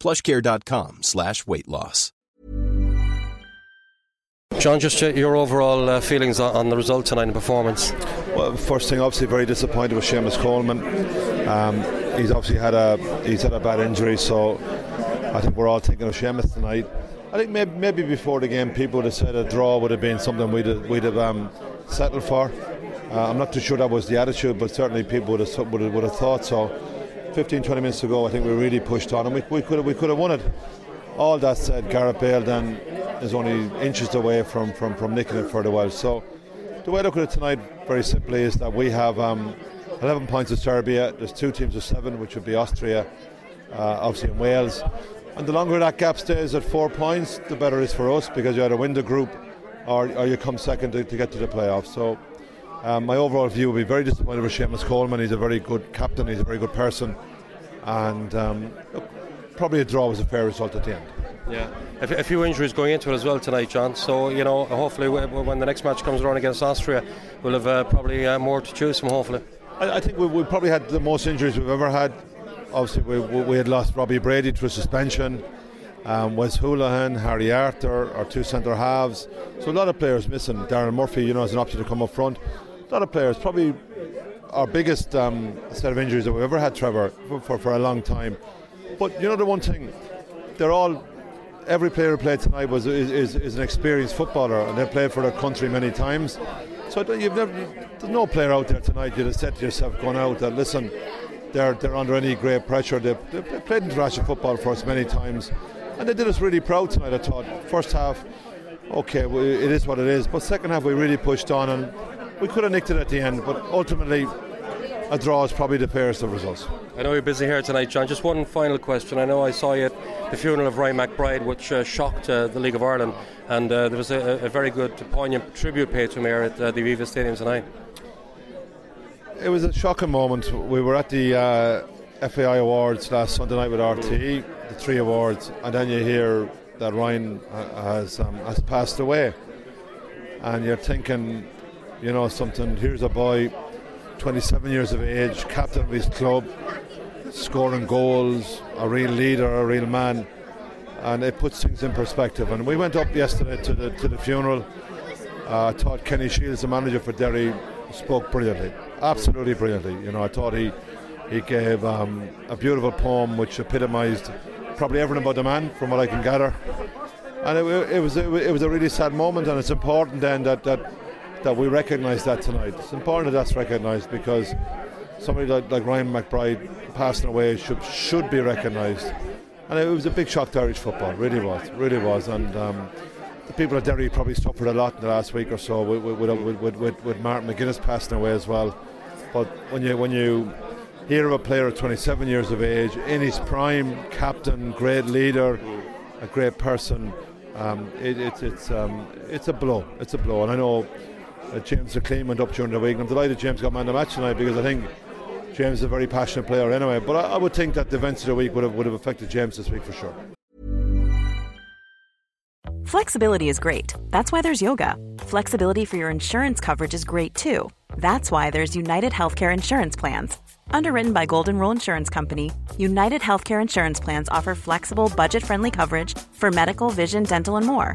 plushcare.com slash weight loss. John, just your overall uh, feelings on, the result tonight and performance. Well, first thing, obviously, very disappointed with Seamus Coleman. Um, he's obviously had a he's had a bad injury, so I think we're all thinking of Seamus tonight. I think maybe, maybe before the game, people would have said a draw would have been something we'd have, we'd have um, settled for. Uh, I'm not too sure that was the attitude, but certainly people would have, would have, would have thought so. 15, 20 minutes ago, I think we really pushed on, and we, we could have, we could have won it. All that said, Gareth Bale then is only inches away from, from, from nicking it for the Welsh. So the way I look at it tonight, very simply, is that we have um, 11 points of Serbia. There's two teams of seven, which would be Austria, uh, obviously in Wales. And the longer that gap stays at four points, the better it is for us because you either win the group or, or you come second to, to get to the playoffs. So um, my overall view will be very disappointed with Seamus Coleman. He's a very good captain, he's a very good person. And um, probably a draw was a fair result at the end. Yeah, a, few injuries going into it as well tonight, John. So you know, hopefully when the next match comes around against Austria, we'll have uh, probably uh, more to choose from. Hopefully, I, I think we, we, probably had the most injuries we've ever had obviously we, we had lost Robbie Brady to suspension. Um, Wes Hoolahan, Harry Arter, our two centre halves. So a lot of players missing. Daryl Murphy, you know, as an option to come up front. A lot of players. Probably our biggest um, set of injuries that we've ever had, Trevor, for, for, for, a long time. But you know the one thing, they're all. Every player who played tonight was is, is, is an experienced footballer, and they've played for their country many times. So you've never, there's no player out there tonight you'd have said to yourself, going out that listen, they're, they're under any great pressure. They've, they've played international football for us many times, and they did us really proud tonight. I thought first half, okay, it is what it is, but second half we really pushed on, and we could have nicked it at the end, but ultimately. A draw is probably the fairest of results. I know you're busy here tonight, John. Just one final question. I know I saw you at the funeral of Ryan McBride, which uh, shocked uh, the League of Ireland, and uh, there was a, a, very good, poignant tribute paid to him here at uh, the Aviva Stadium tonight it was a shocking moment. We were at the uh, FAI Awards last Sunday night with RTE, the three awards, and then you hear that Ryan has um, has passed away, and you're thinking, you know, something. Here's a boy, 27 years of age, captain of his club, scoring goals, a real leader, a real man, and it puts things in perspective. And we went up yesterday to the to the funeral. Uh, I thought Kenny Shiels, the manager for Derry, spoke brilliantly, absolutely brilliantly. You know, I thought he he gave um, a beautiful poem which epitomised probably everything about the man, from what I can gather. And it, it was it was a really sad moment, and it's important then that that that we recognise that tonight. It's important that that's recognised because somebody like, like Ryan McBride passing away should should be recognised. And it was a big shock to Irish football, really was, really was, and. Um, the people at Derry probably suffered a lot in the last week or so with, with, with, with, with Martin McGuinness passing away as well. But when you when you hear of a player of 27 years of age in his prime, captain, great leader, a great person, um, it, it, it's um, it's a blow. It's a blow, and I know uh, James McLean went up during the week. And I'm delighted James got man of the match tonight because I think James is a very passionate player anyway. But I, I would think that the events of the week would have would have affected James this week for sure. Flexibility is great. That's why there's yoga. Flexibility for your insurance coverage is great too. That's why there's United Healthcare Insurance Plans. Underwritten by Golden Rule Insurance Company, United Healthcare Insurance Plans offer flexible, budget friendly coverage for medical, vision, dental, and more.